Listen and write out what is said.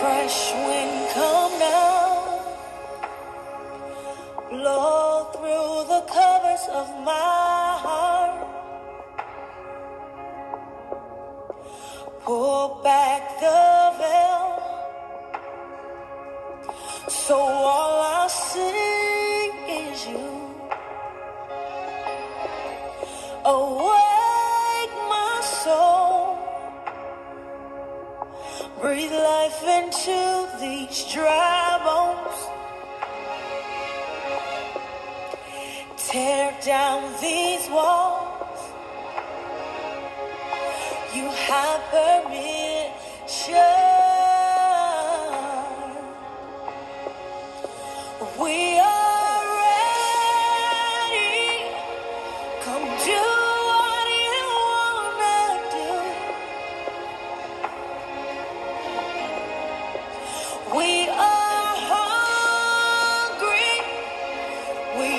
Fresh wind come now, blow through the covers of my heart, pull back the veil, so all I see is you. Awake my soul, breathe life into these dry bones, tear down these walls. You have permission. We